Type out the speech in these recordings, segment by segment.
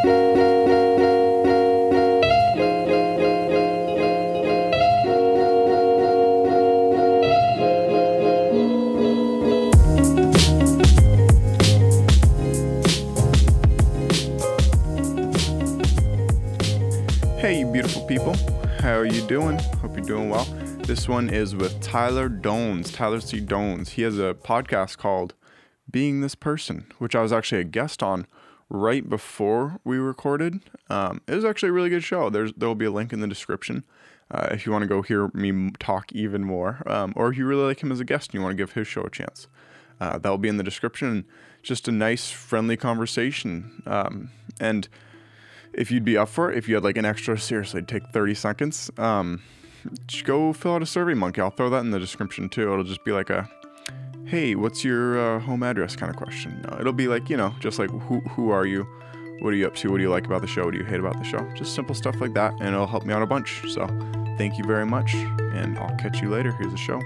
Hey, beautiful people. How are you doing? Hope you're doing well. This one is with Tyler Dones, Tyler C. Dones. He has a podcast called Being This Person, which I was actually a guest on right before we recorded. Um, it was actually a really good show. There's there will be a link in the description uh, if you want to go hear me talk even more, um, or if you really like him as a guest and you want to give his show a chance. Uh, that will be in the description. Just a nice, friendly conversation. Um, and if you'd be up for it, if you had like an extra, seriously, take 30 seconds, um, go fill out a survey monkey. I'll throw that in the description too. It'll just be like a, hey, what's your uh, home address kind of question. No, it'll be like, you know, just like, who, who are you? What are you up to? What do you like about the show? What do you hate about the show? Just simple stuff like that, and it'll help me out a bunch. So thank you very much, and I'll catch you later. Here's the show.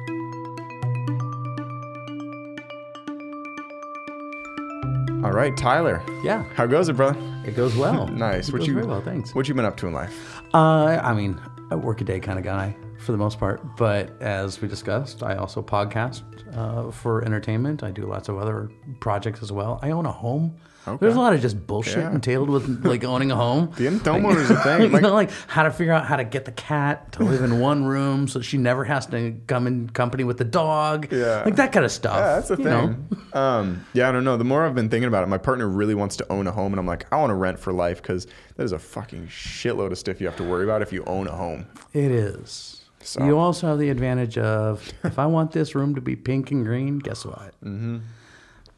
All right, Tyler. Yeah, How goes it, brother? it goes well. Nice. It What goes you very well, thanks. What you been up to in life? Uh, I mean, I work a workaday kind of guy for the most part, but as we discussed, I also podcast uh, for entertainment. I do lots of other projects as well. I own a home. There's a lot of just bullshit Yeah. entailed with like owning a home. The homeowner's a thing. you Like, know, like how to figure out how to get the cat to live in one room so she never has to come in company with the dog. Yeah. like that kind of stuff. Yeah, that's the thing. Um, yeah, I don't know. The more I've been thinking about it, my partner really wants to own a home, and I'm like, I want to rent for life because there's a fucking shitload of stuff you have to worry about if you own a home. It is. So- You also have the advantage of if I want this room to be pink and green, guess what? Mm-hmm.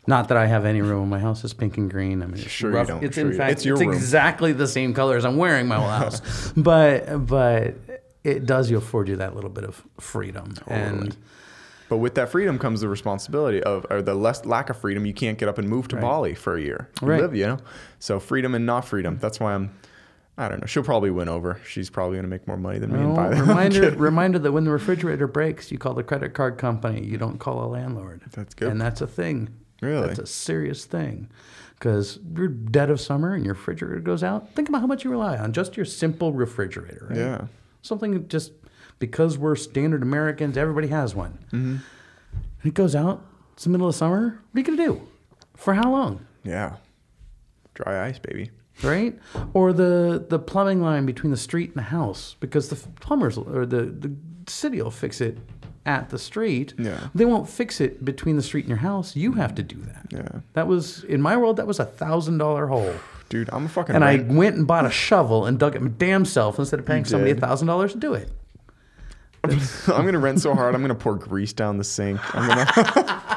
Not that I have any room in my house that's pink and green. I mean, it's Sure you rough. don't. It's Sure in you- fact it's your it's room. exactly the same color as I'm wearing my whole house. but but it does you afford you that little bit of freedom and. But with that freedom comes the responsibility of, or the less lack of freedom, you can't get up and move to Bali for a year. You Right. live, you know. So freedom and not freedom. That's why I'm. I don't know. She'll probably win over. She's probably going to make more money than me and buy reminder, reminder that when the refrigerator breaks, you call the credit card company. You don't call a landlord. That's good. And that's a thing. Really? That's a serious thing. Because you're dead of summer and your refrigerator goes out. Think about how much you rely on just your simple refrigerator. Right? Yeah. Something just because we're standard Americans, everybody has one. Mm-hmm. And it goes out. It's the middle of summer. What are you going to do? For how long? Yeah. Dry ice, baby. Right? Or the the plumbing line between the street and the house because the plumbers or the the city will fix it at the street. Yeah. They won't fix it between the street and your house. You have to do that. Yeah. That was in my world. That was a thousand dollar hole. Dude, I'm a fucking. And I went and bought a shovel and dug it my damn self instead of paying somebody a thousand dollars to do it. I'm gonna rent so hard. I'm gonna pour grease down the sink. I'm gonna.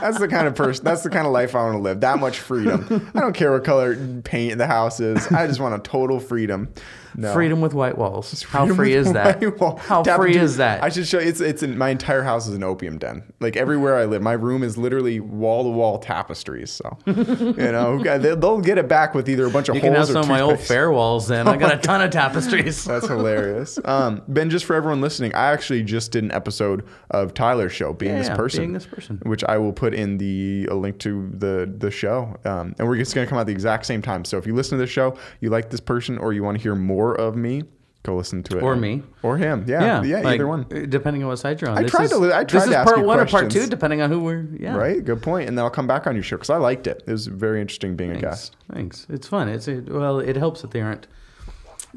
that's the kind of person. That's the kind of life I want to live. That much freedom. I don't care what color paint the house is. I just want a total freedom. No. Freedom with white walls. How free is that? How Tap free into- is that? I should show you. It's it's in, my entire house is an opium den. Like everywhere I live, my room is literally wall to wall tapestries. So you know they- they'll get it back with either a bunch of you can have holes or some of my old fair walls. Then I got a ton of tapestries. That's hilarious. Um, ben, just for everyone listening, I actually just did an episode of Tyler's show, Being This Person. Being This Person. Which I will put in the a link to the the show. Um, and we're just going to come out the exact same time. So if you listen to this show, you like this person, or you want to hear more of me, go listen to it. Or me. Or him. Yeah. Yeah, like, either one. uh, Depending on what side you're on. I This tried is, to I this tried is to ask part one or part two, depending on who we're. Yeah. Right? Good point. And then I'll come back on your show because I liked it. It was very interesting being a guest. Thanks. It's fun. It's a, well, it helps that they aren't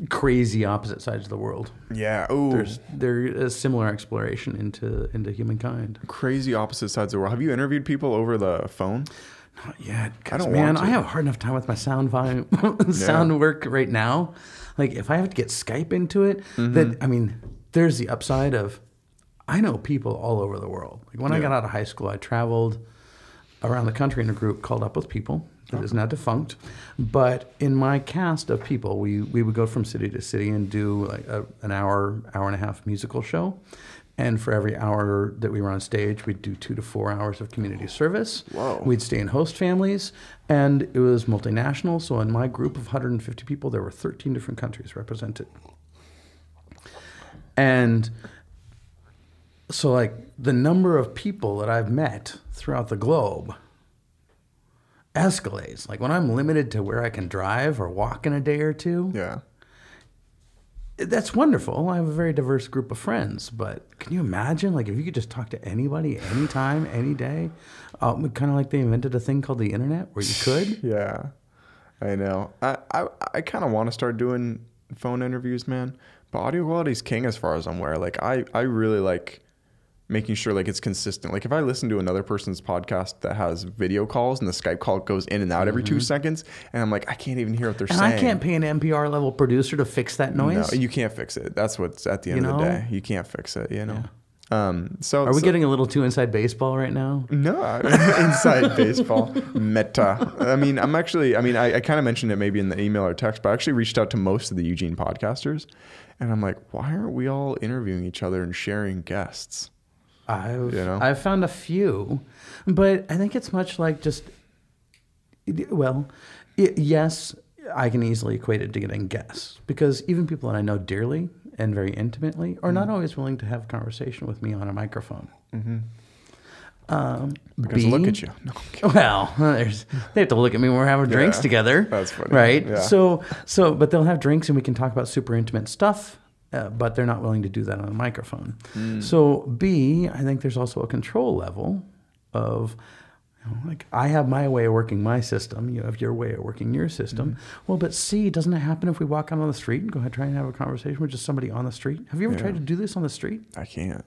crazy opposite sides of the world. Yeah. Ooh. There's a similar exploration into into humankind. crazy opposite sides of the world. Have you interviewed people over the phone? Not yet. I don't man, want to. I have a hard enough time with my sound volume, sound work right now. Like if I have to get Skype into it, Mm-hmm. then I mean, there's the upside of I know people all over the world. Like when I got out of high school, I traveled around the country in a group called Up with People. It is now defunct, but in my cast of people, we we would go from city to city and do like a, an hour, hour and a half musical show, and for every hour that we were on stage, we'd do two to four hours of community service. Whoa. We'd stay in host families, and it was multinational. So in my group of 150 people, there were 13 different countries represented, and so like the number of people that I've met throughout the globe escalates. Like when I'm limited to where I can drive or walk in a day or two, Yeah. that's wonderful. I have a very diverse group of friends, but can you imagine, like, if you could just talk to anybody, anytime, any day? Um, kind of like they invented a thing called the internet where you could. Yeah. I know. I I, I kind of want to start doing phone interviews, man. But audio quality is king as far as I'm aware. Like I I really like making sure like it's consistent. Like if I listen to another person's podcast that has video calls and the Skype call goes in and out every two seconds, and I'm like, I can't even hear what they're Mm-hmm. And saying. I can't pay an NPR level producer to fix that noise. No, you can't fix it. That's what's at the end You of the day. You can't fix it. You know. Um. So Are we so- getting a little too inside baseball right now? No, inside baseball meta. I mean, I'm actually. I mean, I, I kind of mentioned it maybe in the email or text, but I actually reached out to most of the Eugene podcasters, and I'm like, why aren't we all interviewing each other and sharing guests? I've You know? I've found a few, but I think it's much like just well, i yes, I can easily equate it to getting guests because even people that I know dearly and very intimately are Mm. not always willing to have a conversation with me on a microphone. Um, Because B, look at you. No, Well, there's, they have to look at me when we're having drinks Yeah, together. that's funny. right? Yeah. So, so, but they'll have drinks and we can talk about super intimate stuff. Uh, but they're not willing to do that on a microphone. Hmm. So, B, I think there's also a control level of, you know, like, I have my way of working my system. You have your way of working your system. Mm-hmm. Well, but C, doesn't it happen if we walk out on the street and go ahead try and have a conversation with just somebody on the street? Have you ever tried to do this on the street? I can't.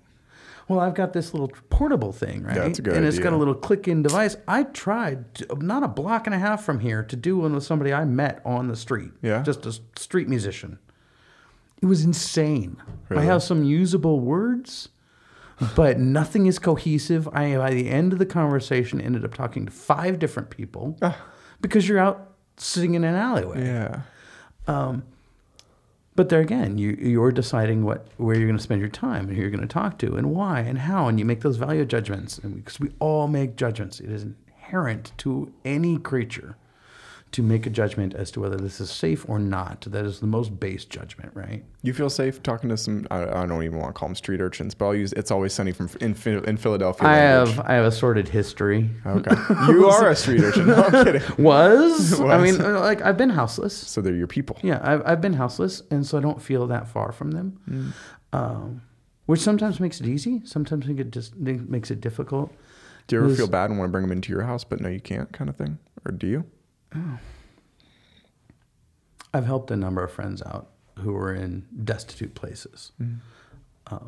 Well, I've got this little portable thing, right? That's a good and it's got a little click-in device. I tried to, not a block and a half from here to do one with somebody I met on the street. Yeah? just a street musician. It was insane. I have some usable words, but nothing is cohesive. I by the end of the conversation ended up talking to five different people ah. because you're out sitting in an alleyway. Yeah. Um, but there again, you you're deciding what where you're going to spend your time and who you're going to talk to and why and how, and you make those value judgments. And because we all make judgments, it is inherent to any creature to make a judgment as to whether this is safe or not. That is the most base judgment, right? You feel safe talking to some? I, I don't even want to call them street urchins, but I'll use. It's always sunny from in, in Philadelphia. I language. have I have a sordid history. Okay. You are a street urchin. No, I'm kidding. Was, I mean, uh, like I've been houseless. So they're your people. Yeah, I've, I've been houseless, and so I don't feel that far from them, um, which sometimes makes it easy. Sometimes it just makes it difficult. Do you ever feel bad and want to bring them into your house, but no, you can't, kind of thing, or do you? I've helped a number of friends out who were in destitute places. Uh,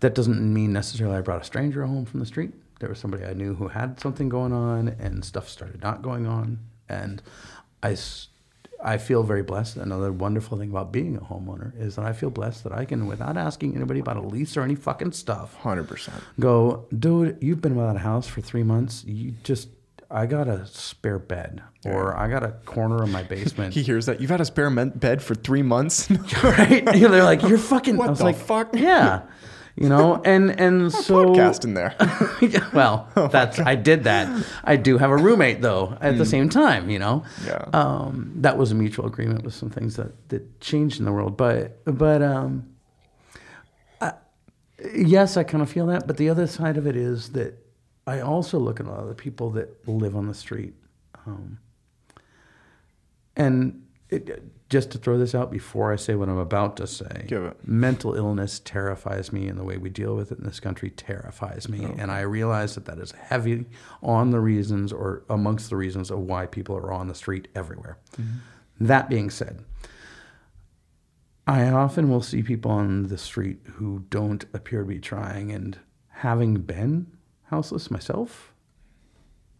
that doesn't mean necessarily I brought a stranger home from the street. There was somebody I knew who had something going on, and stuff started not going on. And I, I feel very blessed. Another wonderful thing about being a homeowner is that I feel blessed that I can, without asking anybody about a lease or any fucking stuff, Hundred percent. go, dude, you've been without a house for three months. You just, I got a spare bed, or I got a corner of my basement. He hears that you've had a spare men- bed for three months. right? They're like, you're fucking. What I was the like, fuck? Yeah, you know, and and so Podcast in there. Well, Oh that's I did that. I do have a roommate though. At the same time, you know. Yeah. um, that was a mutual agreement with some things that that changed in the world. But but um, I, yes, I kind of feel that. But the other side of it is that I also look at a lot of the people that live on the street, um, and it, just to throw this out before I say what I'm about to say, mental illness terrifies me, and the way we deal with it in this country terrifies me. And I realize that that is heavy on the reasons or amongst the reasons of why people are on the street everywhere. That being said, I often will see people on the street who don't appear to be trying, and having been houseless myself,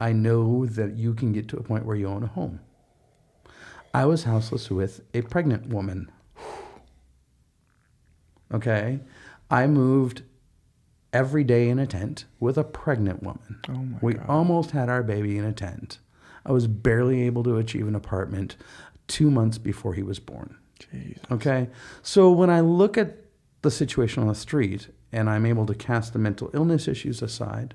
I know that you can get to a point where you own a home. I was houseless with a pregnant woman. Okay. I moved every day in a tent with a pregnant woman. Oh my we God. almost had our baby in a tent. I was barely able to achieve an apartment two months before he was born. Jesus. Okay. So when I look at the situation on the street and I'm able to cast the mental illness issues aside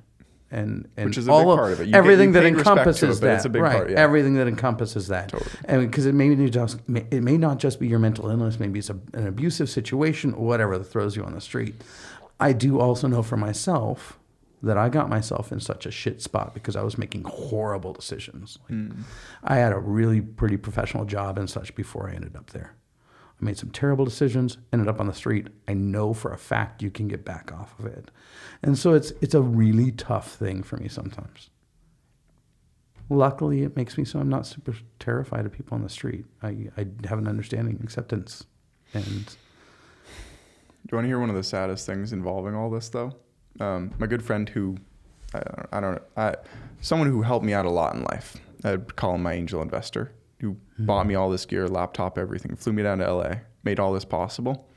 and, and Which is a all big of, part of it. You get- everything you that paid respect to encompasses it, that. it's a big right. part, yeah. Everything that encompasses that. Totally. And because it may just it may not just be your mental illness, maybe it's a, an abusive situation or whatever that throws you on the street. I do also know for myself that I got myself in such a shit spot because I was making horrible decisions. Like, hmm. I had a really pretty professional job and such before I ended up there. I made some terrible decisions, ended up on the street. I know for a fact you can get back off of it. And so it's it's a really tough thing for me sometimes. Luckily, it makes me so I'm not super terrified of people on the street. I, I have an understanding, acceptance, and Do you want to hear one of the saddest things involving all this, though? Um, my good friend who, I don't, I don't I, someone who helped me out a lot in life. I'd call him my angel investor, who bought me all this gear, laptop, everything, flew me down to LA, made all this possible.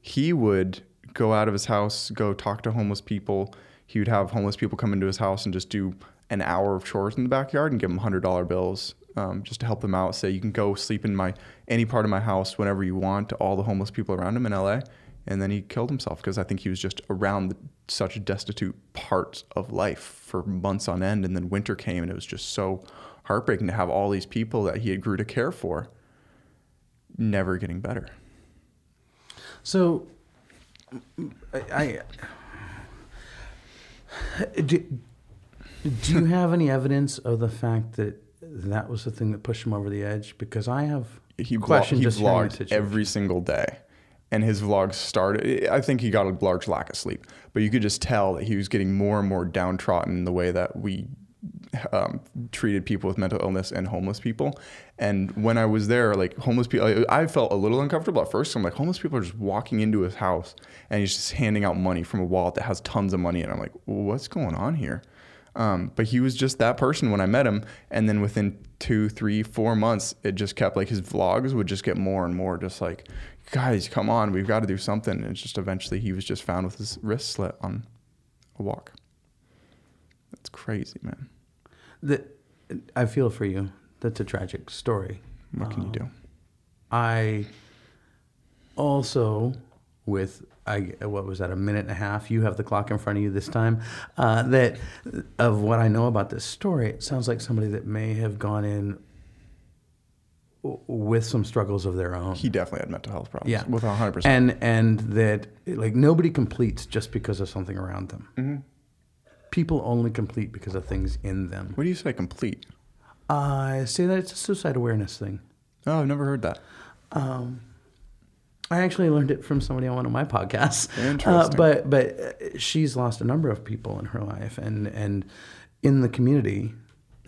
He would go out of his house, go talk to homeless people. He would have homeless people come into his house and just do an hour of chores in the backyard and give them hundred dollar bills um, just to help them out. Say you can go sleep in my any part of my house whenever you want. To all the homeless people around him in LA, and then he killed himself because I think he was just around the, such destitute parts of life for months on end. And then winter came, and it was just so heartbreaking to have all these people that he had grew to care for never getting better. So, I, I do, do you have any evidence of the fact that that was the thing that pushed him over the edge? Because I have He, vlog, questions he just hearing the vlogged every single day. And his vlogs started, I think he got a large lack of sleep, but you could just tell that he was getting more and more downtrodden in the way that we um, treated people with mental illness and homeless people. And when I was there, like homeless people, I, felt a little uncomfortable at first. I'm like, homeless people are just walking into his house and he's just handing out money from a wallet that has tons of money. And I'm like, what's going on here? Um, but he was just that person when I met him. And then within two, three, four months, it just kept like his vlogs would just get more and more just like, guys, come on, we've got to do something. And it's just eventually he was just found with his wrist slit on a walk. That's crazy, man. That I feel for you. That's a tragic story. What can you do? I also, with I what was that a minute and a half? You have the clock in front of you this time. Uh, that of what I know about this story, it sounds like somebody that may have gone in w- with some struggles of their own. He definitely had mental health problems. Yeah. With 100%. and and that like nobody completes just because of something around them. Mm-hmm. People only complete because of things in them. what do you say complete? I say that it's a suicide awareness thing. Oh, I've never heard that. Um, I actually learned it from somebody on one of my podcasts. Uh, Interesting. but but uh, she's lost a number of people in her life, and and in the community,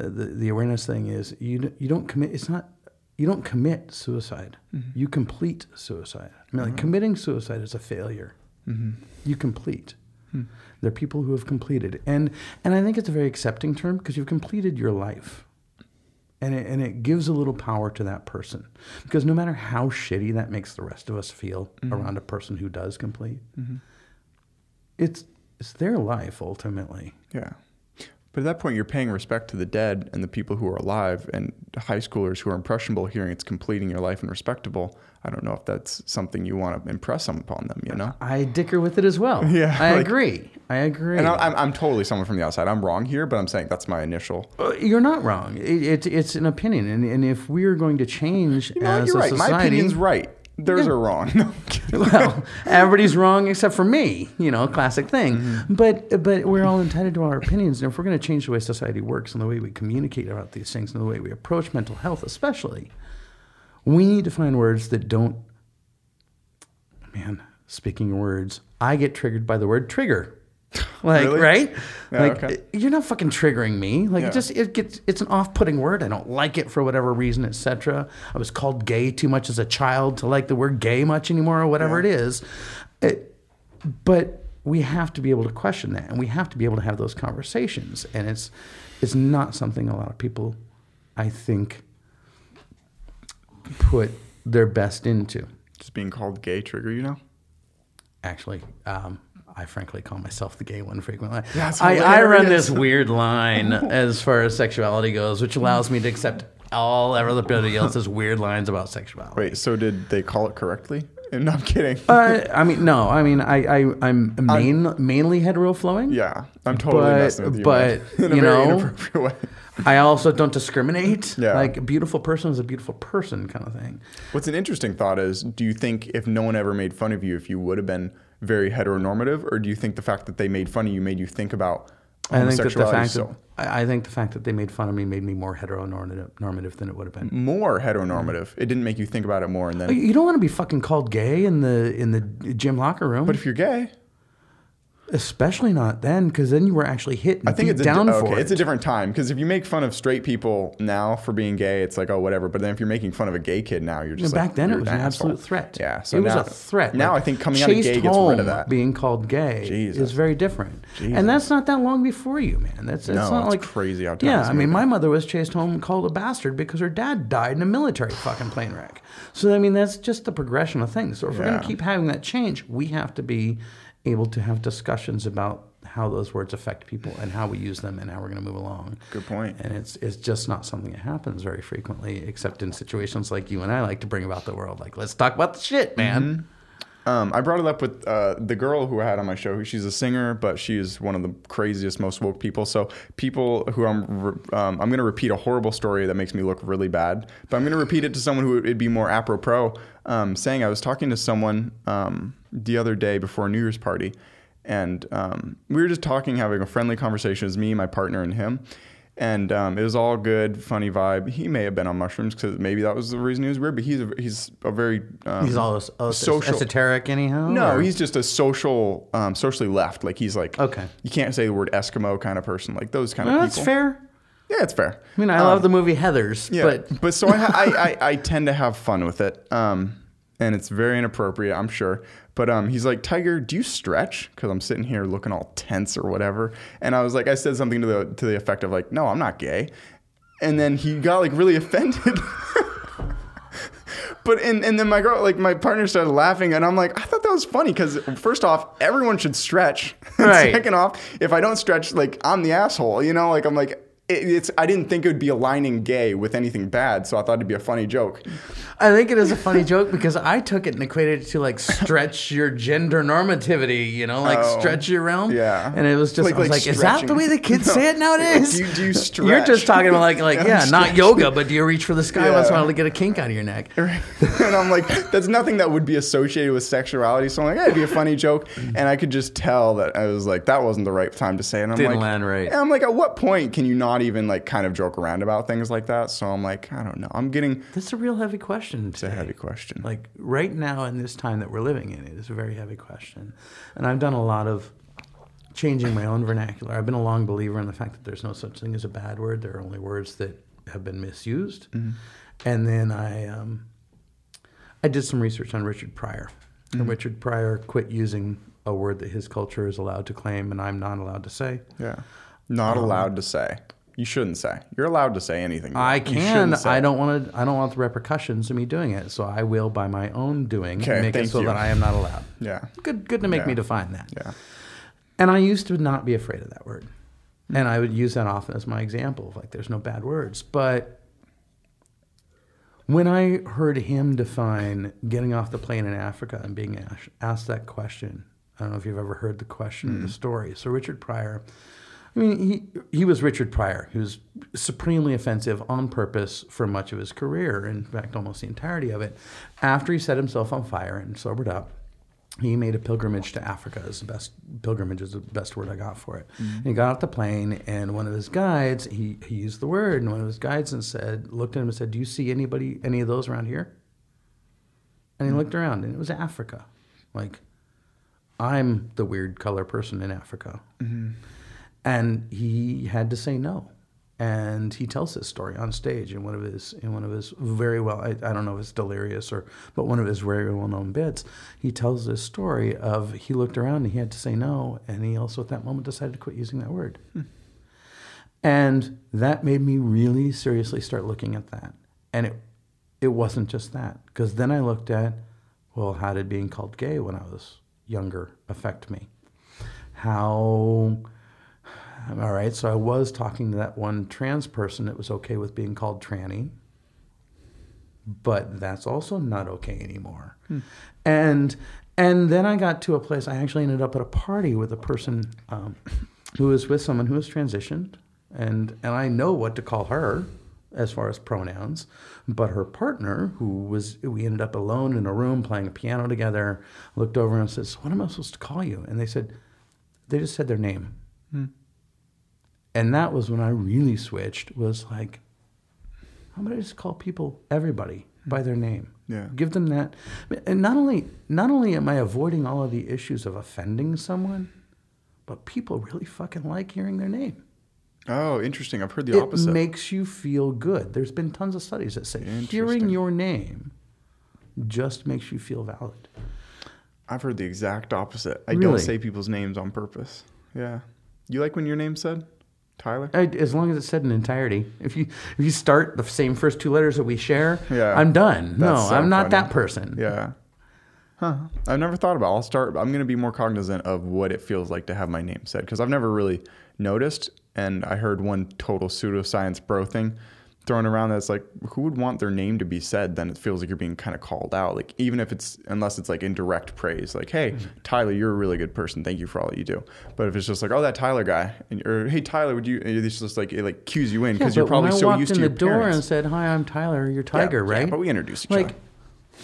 uh, the the awareness thing is you you don't commit. It's not you don't commit suicide. Mm-hmm. You complete suicide. I mean, like committing suicide is a failure. Mm-hmm. You complete. Hmm. There are people who have completed, and and I think it's a very accepting term because you've completed your life. And it, and it gives a little power to that person. Because no matter how shitty that makes the rest of us feel around a person who does complete it's it's their life ultimately. Yeah. But at that point, you're paying respect to the dead and the people who are alive, and high schoolers who are impressionable hearing it's completing your life and respectable. I don't know if that's something you want to impress upon them, you know? i dicker with it as well Yeah, i like- agree i agree And I- I'm, I'm totally someone from the outside. I'm wrong here, but I'm saying that's my initial. Uh, you're not wrong it, it, it's an opinion and, and if we're going to change You know, as you're a right. society My opinion's right. Theirs are wrong. Well, everybody's wrong except for me. You know, classic thing. Mm-hmm. But but we're all entitled to our opinions, and if we're going to change the way society works and the way we communicate about these things and the way we approach mental health, especially, we need to find words that don't. Man, speaking of words, I get triggered by the word trigger. Like Really? right, Yeah, like okay. you're not fucking triggering me. Like Yeah. it just it gets it's an off-putting word. I don't like it for whatever reason, etc. I was called gay too much as a child to like the word gay much anymore, or whatever it is. It, but we have to be able to question that, and we have to be able to have those conversations. And it's it's not something a lot of people, I think, put their best into. Just being called gay trigger, you know? Actually, um, I frankly call myself the gay one frequently. That's I, I run this weird line as far as sexuality goes, which allows me to accept all everybody else's weird lines about sexuality. Wait, so did they call it correctly? No, I'm kidding. Uh, I mean, no. I mean, I, I I'm main, mainly hetero flowing. yeah, I'm totally but- messing with you. but, man. in a you very know, inappropriate way. I also don't discriminate. Yeah. Like a beautiful person is a beautiful person, kind of thing. What's an interesting thought is do you think if no one ever made fun of you, if you would have been very heteronormative, or do you think the fact that they made fun of you made you think about I think that the homosexuality fact so that, I I think the fact that they made fun of me made me more heteronormative normative than it would have been. more heteronormative. It didn't make you think about it more, and then. You don't want to be fucking called gay in the in the gym locker room, But if you're gay, especially not then, because then you were actually hit I think it's a, down di- for it. It's a different time because if you make fun of straight people now for being gay, it's like oh whatever. But then if you're making fun of a gay kid now, you're just like, back then, it was an asshole. absolute threat. Yeah, so it was a threat. Now Like, I think coming out of gay gets rid of that. Being called gay Jesus. is very different, Jesus. and that's not that long before you, man. That's, that's No, not it's like crazy how Yeah, I mean, my mother was chased home and called a bastard because her dad died in a military fucking plane wreck. So I mean, that's just the progression of things. So if we're going to keep having that change, we have to be able to have discussions about how those words affect people and how we use them and how we're going to move along. Good point. And it's it's just not something that happens very frequently, except in situations like you and I like to bring about the world. Like, let's talk about the shit, man. Mm-hmm. Um, I brought it up with uh, the girl who I had on my show. She's a singer, but she is one of the craziest, most woke people. So people who I'm, re- um, I'm going to repeat a horrible story that makes me look really bad, but I'm going to repeat it to someone who it'd be more apropos. Um, saying I was talking to someone um, the other day before a New Year's party, and um, we were just talking, having a friendly conversation. Was me, my partner, and him. And um, it was all good, funny vibe. He may have been on mushrooms because maybe that was the reason he was weird. But he's a, he's a very um, He's all social- esoteric, anyhow. no, or- he's just a social, um, socially left. Like he's like, Okay. you can't say the word Eskimo kind of person, like those kind of that's people. fair. Yeah, it's fair. I mean, I love the movie Heather's, Yeah, but but so I, I, I, I tend to have fun with it, um, and it's very inappropriate, I'm sure. But um, he's like, Tiger, do you stretch? Because I'm sitting here looking all tense or whatever. And I was like, I said something to the to the effect of like, no, I'm not gay. And then he got like really offended. But and, and then my girl, like my partner, started laughing, and I'm like, I thought that was funny because first off, everyone should stretch. Right. Second off, if I don't stretch, like I'm the asshole, you know. Like I'm like, it's. I didn't think it would be aligning gay with anything bad, so I thought it'd be a funny joke. I think it is a funny joke because I took it and equated it to like stretch your gender normativity, you know, like Oh, stretch your realm. yeah. And it was just, Like- I was like like, is that the way the kids No. say it nowadays? Do you- do you You're just talking about like, like I'm yeah, not yoga, but do you reach for the sky once in a while to get a kink out of your neck? and I'm like, that's nothing that would be associated with sexuality. So I'm like, hey, it'd be a funny joke. And I could just tell that I was like, that wasn't the right time to say it. And I'm Didn't like, land right. And I'm like, at what point can you not even like kind of joke around about things like that? So I'm like, I don't know. I'm getting That's a real heavy question. it's a heavy question. Like right now in this time that we're living in, it is a very heavy question. And I've done a lot of changing my own vernacular. I've been a long believer in the fact that there's no such thing as a bad word. There are only words that have been misused. And then I, um, I did some research on Richard Pryor. And Richard Pryor quit using a word that his culture is allowed to claim and I'm not allowed to say. yeah. Um, Not allowed to say. You shouldn't say. You're allowed to say anything. I can. I don't want to. I don't want the repercussions of me doing it. So I will, by my own doing, Okay, make it so you. that I am not allowed. Yeah. Good. Good to make Yeah. me define that. Yeah. And I used to not be afraid of that word, and I would use that often as my example of like, there's no bad words. But when I heard him define getting off the plane in Africa and being asked, asked that question, I don't know if you've ever heard the question Hmm. or the story. So Richard Pryor, I mean, he he was Richard Pryor. He was supremely offensive on purpose for much of his career. In fact, almost the entirety of it. After he set himself on fire and sobered up, he made a pilgrimage to Africa. Is the best pilgrimage is the best word I got for it. And he got off the plane, and one of his guides, he, he used the word, and one of his guides and said, looked at him and said, "Do you see anybody, any of those around here?" And he mm-hmm. looked around, and it was Africa. Like, I'm the weird color person in Africa, mm-hmm. And he had to say no. And he tells this story on stage in one of his in one of his very well I, I don't know if it's delirious or but one of his very well known bits. He tells this story of he looked around and he had to say no, and he also at that moment decided to quit using that word. Hmm. And that made me really seriously start looking at that. And it it wasn't just that because then I looked at well, how did being called gay when I was younger affect me? How all right, so I was talking to that one trans person that was okay with being called tranny, but that's also not okay anymore. And and then I got to a place. I actually ended up at a party with a person um, who was with someone who was transitioned, and and I know what to call her as far as pronouns, but her partner, who was we ended up alone in a room playing a piano together, looked over and says, "What am I supposed to call you?" And they said, they just said their name. And that was when I really switched. Was like, how about I just call people everybody by their name? Yeah. Give them that, and not only not only am I avoiding all of the issues of offending someone, but people really fucking like hearing their name. Oh, interesting. I've heard the it opposite. It makes you feel good. There's been tons of studies that say hearing your name just makes you feel valid. I've heard the exact opposite. I Really? don't say people's names on purpose. Yeah. You like when your name's said? Tyler? I, as long as it's said in entirety. If you if you start the same first two letters that we share, Yeah. I'm done. no, so I'm not funny. that person. Yeah. Huh. I've never thought about. It. I'll start. I'm going to be more cognizant of what it feels like to have my name said because I've never really noticed. And I heard one total pseudoscience bro thing thrown around that's like, who would want their name to be said? Then it feels like you're being kind of called out. Like even if it's unless it's like indirect praise, like, hey, Mm-hmm. Tyler, you're a really good person. Thank you for all that you do. But if it's just like, oh, that Tyler guy, and, or hey, Tyler, would you? and It's just like it like cues you in Yeah, because you're but probably when I so walked used in to the your door parents. and said, "Hi, I'm Tyler, your Yeah, tiger," yeah, right? but we introduce each like other.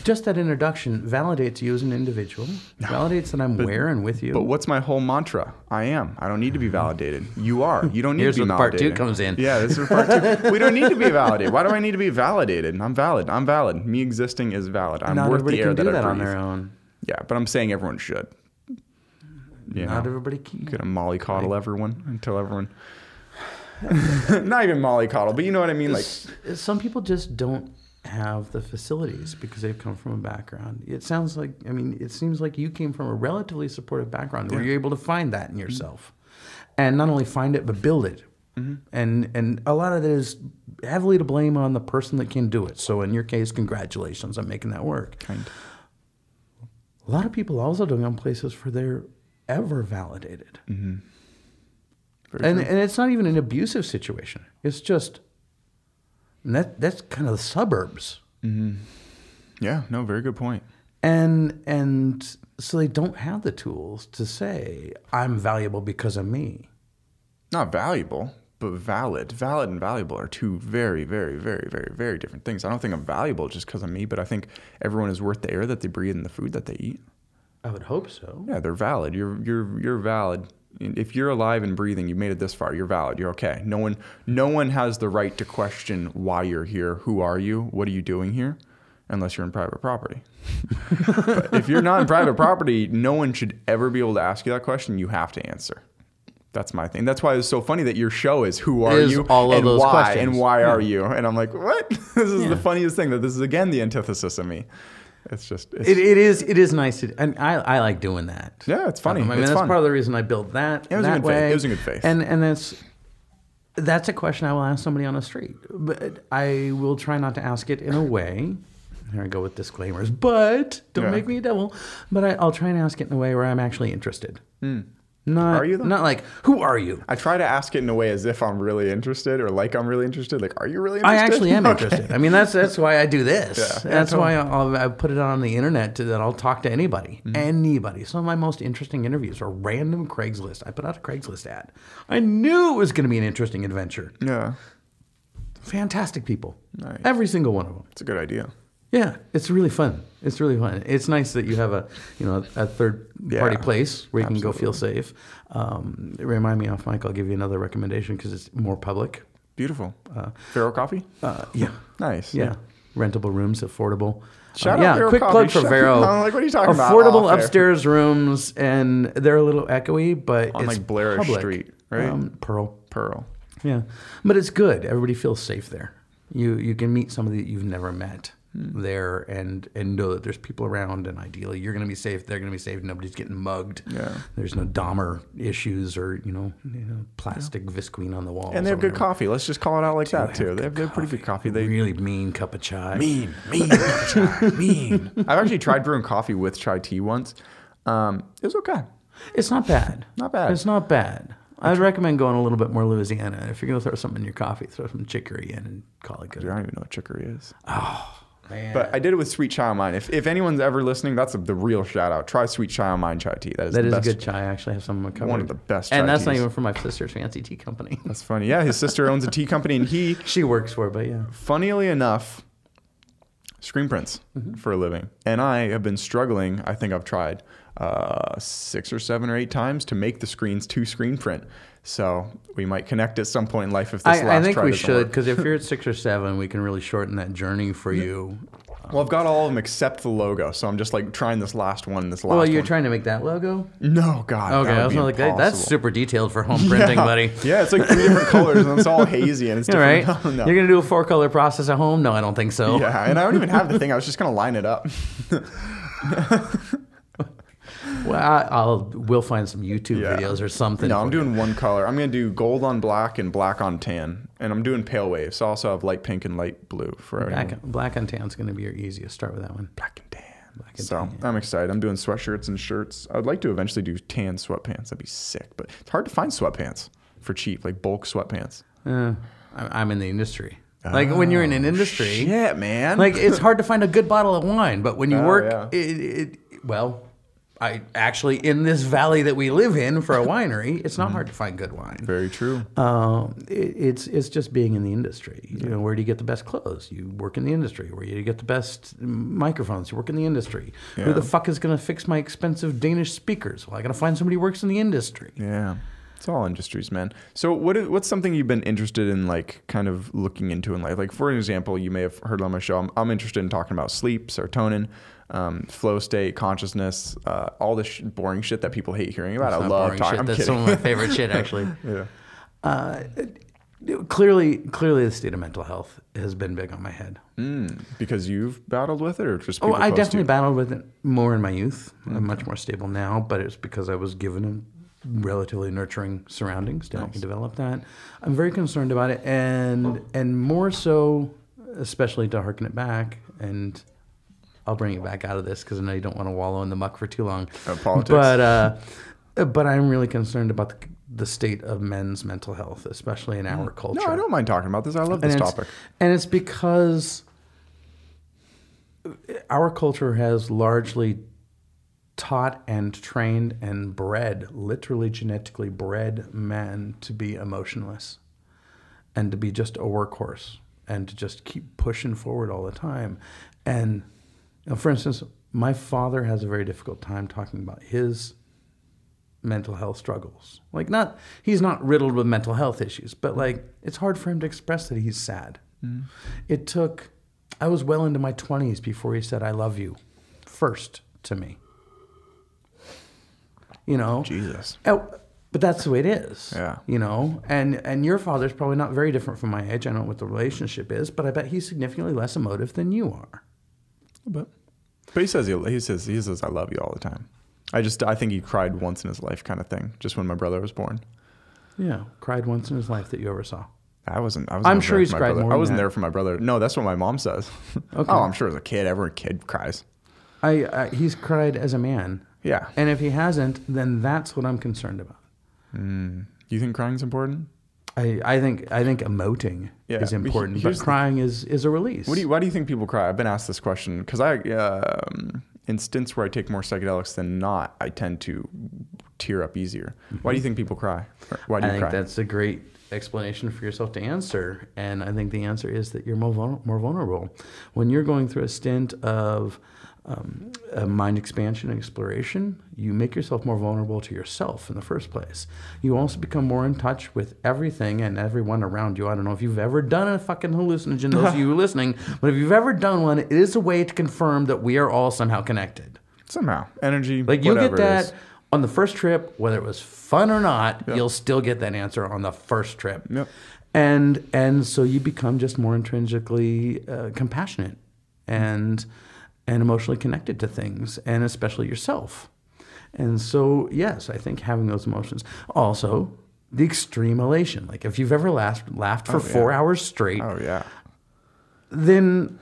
Just that introduction validates you as an individual. Validates that I'm where and with you. But what's my whole mantra? I am. I don't need to be mm-hmm. validated. You are. You don't need Here's to be where part two validated. comes in. Yeah, this is part two. We don't need to be validated. Why do I need to be validated? I'm valid. I'm valid. Me existing is valid. I'm not worth the air can do that, that I on breathe. their own. Yeah, but I'm saying everyone should. You Not know, everybody can. gonna mollycoddle everyone until everyone. not even mollycoddle, but you know what I mean. Like, some people just don't have the facilities because they've come from a background. It sounds like I mean, it seems like you came from a relatively supportive background where you're able to find that in mm-hmm. yourself, and not only find it but build it. Mm-hmm. And and a lot of it is heavily to blame on the person that can do it. So in your case, congratulations on making that work. kind. A lot of people also don't go places where they're ever validated. Mm-hmm. Very and true. and it's not even an abusive situation. It's just and that that's kind of the suburbs. Mm-hmm. yeah, no, very good point. And and so they don't have the tools to say I'm valuable because of me. Not valuable, but valid. Valid and valuable are two very, very, very, very, very different things. I don't think I'm valuable just because of me, but I think everyone is worth the air that they breathe and the food that they eat. I would hope so. Yeah, they're valid. You're you're you're valid. If you're alive and breathing, you made it this far. You're valid. You're okay. No one no one has the right to question why you're here. Who are you? What are you doing here? Unless you're in private property. if you're not in private property, no one should ever be able to ask you that question. You have to answer. That's my thing. That's why it's so funny that your show is "Who are Is you?" all of and those why questions. and why Yeah. are hmm. you? And I'm like, what? this is Yeah. the funniest thing that this is again the antithesis of me. It's just it's, It, it is it is nice to and I, I like doing that. yeah, it's funny. I mean it's that's fun. part of the reason I built that. It was in that good faith. way. It was in good faith. And and that's that's a question I will ask somebody on the street. But I will try not to ask it in a way. Here I go with disclaimers, but don't Yeah. make me a devil. But I, I'll try and ask it in a way where I'm actually interested. Hmm. Not. Are you, though? Not like, who are you? I try to ask it in a way as if I'm really interested or like I'm really interested. Like, are you really interested? I actually am Okay. interested. I mean, that's that's why I do this. Yeah. Yeah, that's why I'll, I put it on the internet to, that I'll talk to anybody, Mm-hmm. anybody. Some of my most interesting interviews are random Craigslist. I put out a Craigslist ad. I knew it was going to be an interesting adventure. Yeah, Fantastic people, Nice. every single one of them. it's a good idea. Yeah, it's really fun. It's really fun. It's nice that you have a you know a third party Yeah, place where you can go feel safe. Um, remind me off mic. I'll give you another recommendation because it's more public. Beautiful. Vero Coffee. Uh, yeah, Nice. yeah, rentable rooms, affordable. Shout Uh, out yeah, Vero quick Coffee. plug for Shout- Vero. Like, what are you talking about? Affordable air. upstairs rooms, and they're a little echoey, but On, it's like, Blairish public. Street, right? Um, Pearl. Pearl. Yeah, but it's good. Everybody feels safe there. You you can meet somebody that you've never met Hmm. there, and and know that there's people around, and ideally you're going to be safe. They're going to be safe. Nobody's getting mugged. Yeah. There's no Dahmer issues or you know, you know plastic visqueen on the walls. And they have good whatever. coffee. Let's just call it out like that too. They have, good they have pretty good coffee. They really mean cup of chai. mean, mean, chai, mean. I've actually tried brewing coffee with chai tea once. Um, it was okay. It's not bad. Not bad. It's not bad. I'd recommend going a little bit more Louisiana. If you're going to throw something in your coffee, throw some chicory in and call it good. I don't even know what chicory is. Man. But I did it with sweet chai mine. If, if anyone's ever listening, that's the real shout out. Try sweet chai mine chai tea. That is that the is best. a good chai. I actually have some cupboard. One of the best And that's not even from my sister's fancy tea company. That's funny. Yeah, his sister owns a tea company, and he, she works for it, but yeah. funnily enough, screen prints Mm-hmm. for a living, and I have been struggling. I think I've tried uh, six or seven or eight times to make the screens to screen print. So we might connect at some point in life if this last I, I think we should because if you're at six or seven, we can really shorten that journey for you. Well, I've got all of them except the logo, so I'm just like trying this last one. This last Well, you're one. trying to make that logo. no, God. Okay, I was like, that, that's super detailed for home printing, yeah. buddy. Yeah, it's like three different colors and it's all hazy and it's All right, different. no. you're gonna do a four color process at home? No, I don't think so. Yeah, and I don't even have the thing. I was just gonna line it up. Well, I, I'll we'll find some YouTube Yeah. videos or something. No, I'm for you. doing one color. I'm gonna do gold on black and black on tan, and I'm doing pale waves. So I also have light pink and light blue for everything. black. on and tan's gonna be your easiest. Start with that one. Black and tan. Black and so tan. I'm excited. I'm doing sweatshirts and shirts. I'd like to eventually do tan sweatpants. That'd be sick, but it's hard to find sweatpants for cheap, like bulk sweatpants. Uh, I'm in the industry. Like when you're in an industry, Shit, man. like it's hard to find a good bottle of wine. But when you Oh, work, yeah. it, it, well, I actually in this valley that we live in for a winery, it's not hard to find good wine. Very true. Um, it, it's it's just being in the industry. You know, where do you get the best clothes? You work in the industry. Where do you get the best microphones? You work in the industry. Who the fuck is going to fix my expensive Danish speakers? Well, I got to find somebody who works in the industry. Yeah. It's all industries, man. So what is, what's something you've been interested in like kind of looking into in life? Like for an example, you may have heard on my show, I'm, I'm interested in talking about sleep, serotonin, um, flow state, consciousness, uh, all this sh- boring shit that people hate hearing about. It's I love talking. shit. I'm That's kidding. some of my favorite shit, actually. yeah. Uh, clearly, clearly, the state of mental health has been big on my head. Mm, because you've battled with it or just Oh, I definitely battled with it more in my youth. I'm much more stable now, but it's because I was given a relatively nurturing surroundings to help me develop that. I'm very concerned about it, and and more so, especially to harken it back, and I'll bring it back out of this because I know you don't want to wallow in the muck for too long. Uh, politics. But uh, but I'm really concerned about the, the state of men's mental health, especially in our culture. no, I don't mind talking about this. I love And this it's- topic. And it's because our culture has largely taught and trained and bred, literally genetically bred men to be emotionless and to be just a workhorse and to just keep pushing forward all the time. And know, for instance, my father has a very difficult time talking about his mental health struggles. Like not he's not riddled with mental health issues, but like it's hard for him to express that he's sad. Mm-hmm. It took I was well into my 20s before he said I love you first to me. You know? Jesus. Oh, but that's the way it is. Yeah. You know, and and your father's probably not very different from my age. I don't know what the relationship is, but I bet he's significantly less emotive than you are. But but he says he, he says he says I love you all the time. I just I think he cried once in his life kind of thing, just when my brother was born. Yeah, cried once in his life that you ever saw. I wasn't. I was. I'm sure he's cried brother. more I wasn't that. there for my brother. No, that's what my mom says. Okay. oh, I'm sure as a kid, every kid cries. I, I he's cried as a man, Yeah. and if he hasn't, then that's what I'm concerned about. Mm. You think crying's important? I, I think I think emoting Yeah, is important, but the- crying is is a release. What do you? Why do you think people cry? I've been asked this question because I, um, in stints where I take more psychedelics than not, I tend to tear up easier. Why do you think people cry? Or Why do I you think cry? that's a great explanation for yourself to answer, and I think the answer is that you're more vul- more vulnerable when you're going through a stint of um, mind expansion and exploration. You make yourself more vulnerable to yourself in the first place. You also become more in touch with everything and everyone around you. I don't know if you've ever done a fucking hallucinogen, those of you listening, but if you've ever done one, it is a way to confirm that we are all somehow connected. Somehow energy. Like you get that on the first trip, whether it was fun or not, you'll still get that answer on the first trip. Yep. And and so you become just more intrinsically uh, compassionate and and emotionally connected to things, and especially yourself. And so yes, I think having those emotions. Also, the extreme elation. Like if you've ever laughed laughed for four hours straight, Oh yeah. then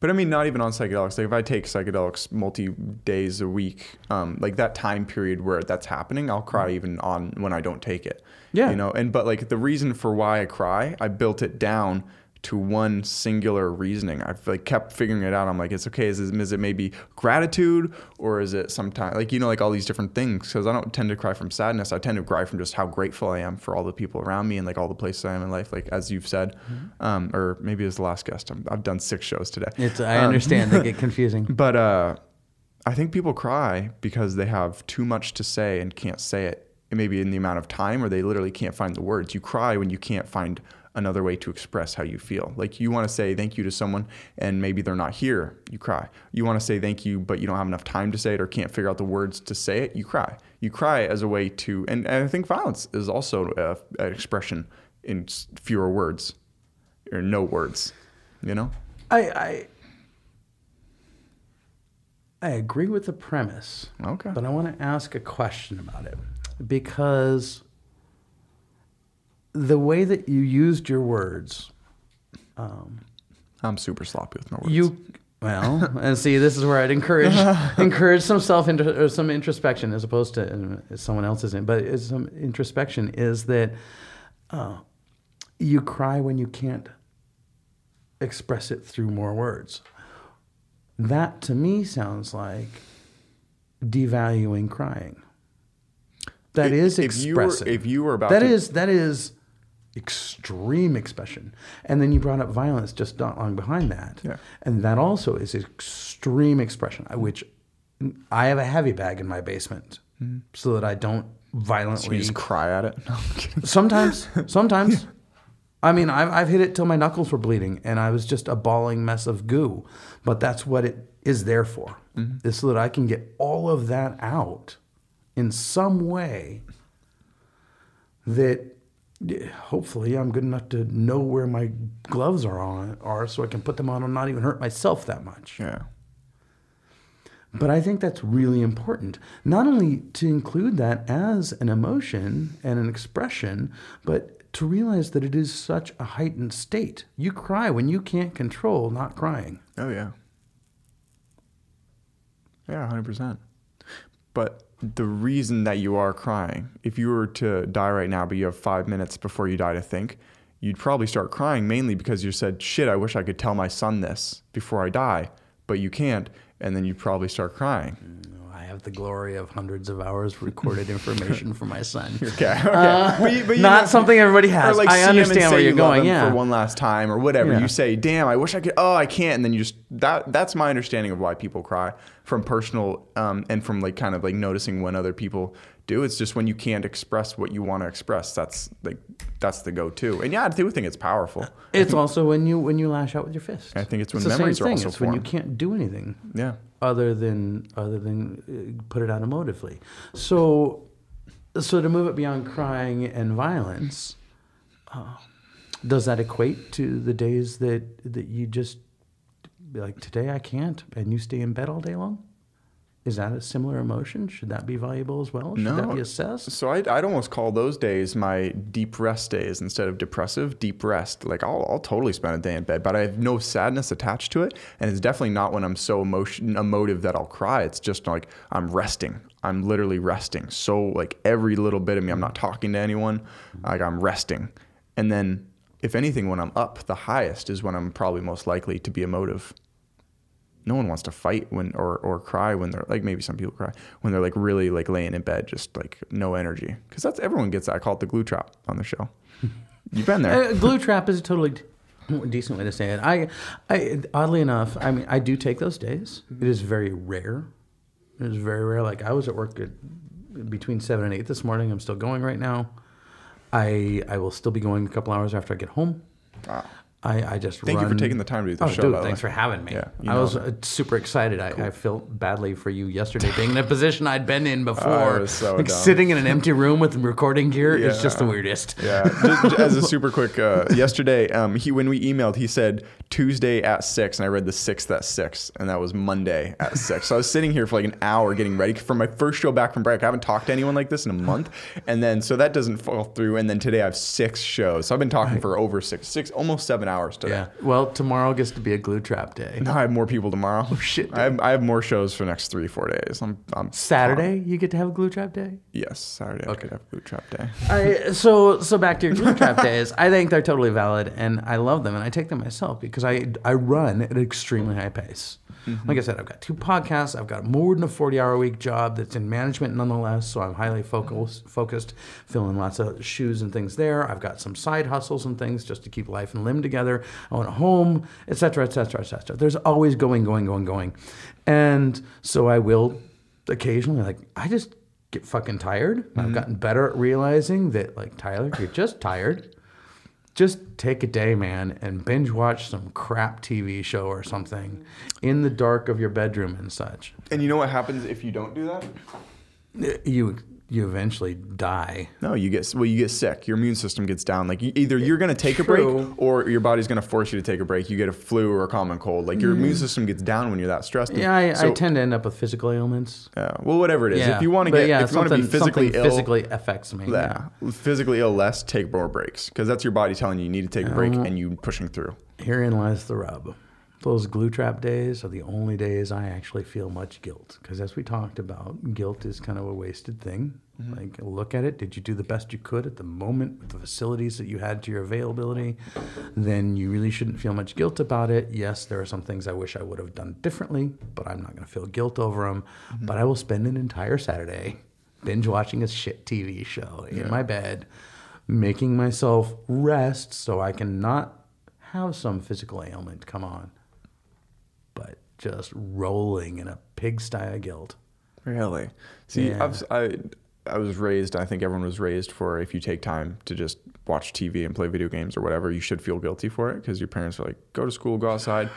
But I mean, not even on psychedelics. Like if I take psychedelics multi days a week, um, like that time period where that's happening, I'll cry even on when I don't take it. Yeah. You know, and but like the reason for why I cry, I built it down to one singular reasoning. I've like kept figuring it out. I'm like, it's okay. Is it, is it maybe gratitude or is it sometimes like you know like all these different things? Because I don't tend to cry from sadness. I tend to cry from just how grateful I am for all the people around me and like all the places I am in life. Like as you've said, Mm-hmm. um, or maybe as the last guest. i have done six shows today. It's I Um, understand they get confusing. but uh, I think people cry because they have too much to say and can't say it. Maybe in the amount of time, or they literally can't find the words. You cry when you can't find another way to express how you feel. Like you want to say thank you to someone, and maybe they're not here. You cry. You want to say thank you, but you don't have enough time to say it, or can't figure out the words to say it. You cry. You cry as a way to, and, and I think violence is also a, an expression in fewer words, or no words. You know. I, I I agree with the premise, Okay. but I want to ask a question about it because the way that you used your words, I'm super sloppy with my words. you well, and see, this is where I'd encourage encourage some self or some introspection as opposed to uh, someone else's. In, but some introspection is that uh, you cry when you can't express it through more words. That to me sounds like devaluing crying. That is if you were- expressive. if you were about that to- is that is extreme expression. And then you brought up violence just not long behind that. Yeah. And that also is extreme expression, uh, which I have a heavy bag in my basement mm-hmm. so that I don't You violently. just cry at it. No, I'm sometimes, sometimes. I mean, I've, I've hit it till my knuckles were bleeding and I was just a bawling mess of goo. But that's what it is there for, mm-hmm. is so that I can get all of that out in some way that yeah, hopefully I'm good enough to know where my gloves are on are so I can put them on and not even hurt myself that much. Yeah. But I think that's really important. Not only to include that as an emotion and an expression, but to realize that it is such a heightened state. You cry when you can't control not crying. Oh yeah. Yeah, hundred percent. But the reason that you are crying, if you were to die right now, but you have five minutes before you die to think, you'd probably start crying mainly because you said, "Shit, I wish I could tell my son this before I die," but you can't, and then you'd probably start crying. I have the glory of hundreds of hours recorded information for my son. Okay, okay. but you, but you Not know- something everybody has. Like I see him and understand where you you're love going. Yeah. For one last time or whatever. Yeah. You say, "Damn, I wish I could." Oh, I can't. And then you just that. That's my understanding of why people cry from personal um, and from like kind of like noticing when other people do. It's just when you can't express what you want to express. That's like that's the go-to. And yeah, I do think it's powerful. It's also when you when you lash out with your fist. I think it's when the same memories are also It's when you can't do anything. Yeah. other than other than uh, put it out emotively. So, so to move it beyond crying and violence, uh, does that equate to the days that that you just be like today I can't and you stay in bed all day long? Is that a similar emotion? Should that be valuable as well? Should that be assessed? So I'd, I'd almost call those days my deep rest days instead of depressive. Deep rest. Like I'll, I'll totally spend a day in bed, but I have no sadness attached to it. And it's definitely not when I'm so emotion emotive that I'll cry. It's just like I'm resting. I'm literally resting. So like every little bit of me, I'm not talking to anyone. Like I'm resting. And then if anything, when I'm up the highest is when I'm probably most likely to be emotive no one wants to fight when or, or cry when they're like maybe some people cry when they're like really like laying in bed just like no energy because that's everyone gets that i call it the glue trap on the show you've been there Uh, glue trap is a totally decent way to say it. I, I, oddly enough, I mean, I do take those days. It is very rare. It is very rare. Like I was at work at between seven and eight this morning. I'm still going right now. I, I will still be going a couple hours after I get home. Wow. I, I just thank you for taking the time to do the Oh, show dude, thanks for having me. Yeah, I know was uh, super excited. I, I felt badly for you yesterday being in a position I'd been in before. was so like dumb. sitting in an empty room with recording gear is just the weirdest. yeah just, as a super quick uh, yesterday um, he when we emailed he said tuesday at six and i read the sixth at six and that was monday at six so i was sitting here for like an hour getting ready for my first show back from break i haven't talked to anyone like this in a month and then so that doesn't fall through and then today i have six shows so i've been talking for over six six almost seven hours today. Yeah. Well, tomorrow gets to be a glue trap day. No, I have more people tomorrow. Oh shit, I have, I have more shows for the next three four days. I'm I'm Saturday, you get to have a glue trap day. Yes, Saturday okay. I could have a glue trap day. I, so so back to your glue trap days. I think they're totally valid, and I love them, and I take them myself because I I run at an extremely high pace. Mm-hmm. Like I said, I've got two podcasts. I've got more than a forty-hour a week job that's in management, nonetheless. So I'm highly focused, mm-hmm. focused, filling lots of shoes and things there. I've got some side hustles and things just to keep life and limb together. I own a home, etc., etc., etc. There's always going, going, going, going, and so I will occasionally like I just get fucking tired. I've mm-hmm. gotten better at realizing that like Tyler, you're just tired. Just take a day, man, and binge watch some crap TV show or something in the dark of your bedroom and such. And you know what happens if you don't do that? You you eventually die. No, you get well, you get sick. Your immune system gets down. Like you, either you're gonna take a break, or your body's gonna force you to take a break. You get a flu or a common cold. Like your immune mm. system gets down when you're that stressed. Yeah, I, I tend to end up with physical ailments. yeah, well, whatever it is. Yeah, if you want to get, yeah, if you want to be physically ill, physically affects me. yeah, physically ill less, take more breaks because that's your body telling you you need to take a break um, and you pushing through. Herein lies the rub. Those glue trap days are the only days I actually feel much guilt. Because as we talked about, guilt is kind of a wasted thing. Mm-hmm. Like, look at it. Did you do the best you could at the moment with the facilities that you had to your availability? Then you really shouldn't feel much guilt about it. Yes, there are some things I wish I would have done differently, but I'm not going to feel guilt over them. Mm-hmm. But I will spend an entire Saturday binge watching a shit TV show in my bed, making myself rest so I can not have some physical ailment come on, just rolling in a pigsty of guilt. Really? See, Yeah. I've, I I was raised. I think everyone was raised for if you take time to just watch TV and play video games or whatever, you should feel guilty for it because your parents are like, go to school, go outside.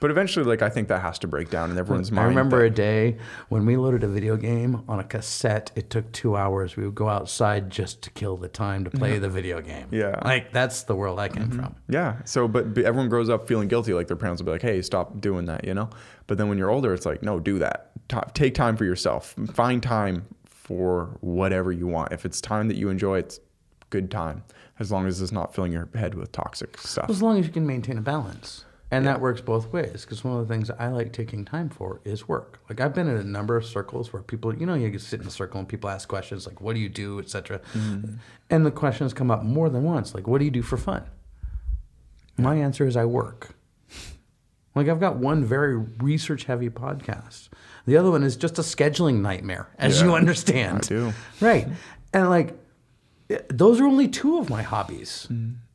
But eventually, like I think that has to break down in everyone's mind. I remember that- a day when we loaded a video game on a cassette. It took two hours. We would go outside just to kill the time to play the video game. Yeah. Mm-hmm. Like, that's the world I came from. Yeah. So, but, everyone grows up feeling guilty. Like their parents will be like, "Hey, stop doing that," you know. But then when you're older, it's like, "No, do that. Ta take time for yourself. Find time for whatever you want. If it's time that you enjoy, it's good time. As long as it's not filling your head with toxic stuff." As long as you can maintain a balance. And that works both ways because one of the things I like taking time for is work. Like I've been in a number of circles where people, you know, you can sit in a circle and people ask questions like, "What do you do?" etc. And the questions come up more than once, like, "What do you do for fun?" My answer is I work. Like I've got one very research-heavy podcast. The other one is just a scheduling nightmare, as you understand. I do. Right. And like, eh, those are only two of my hobbies,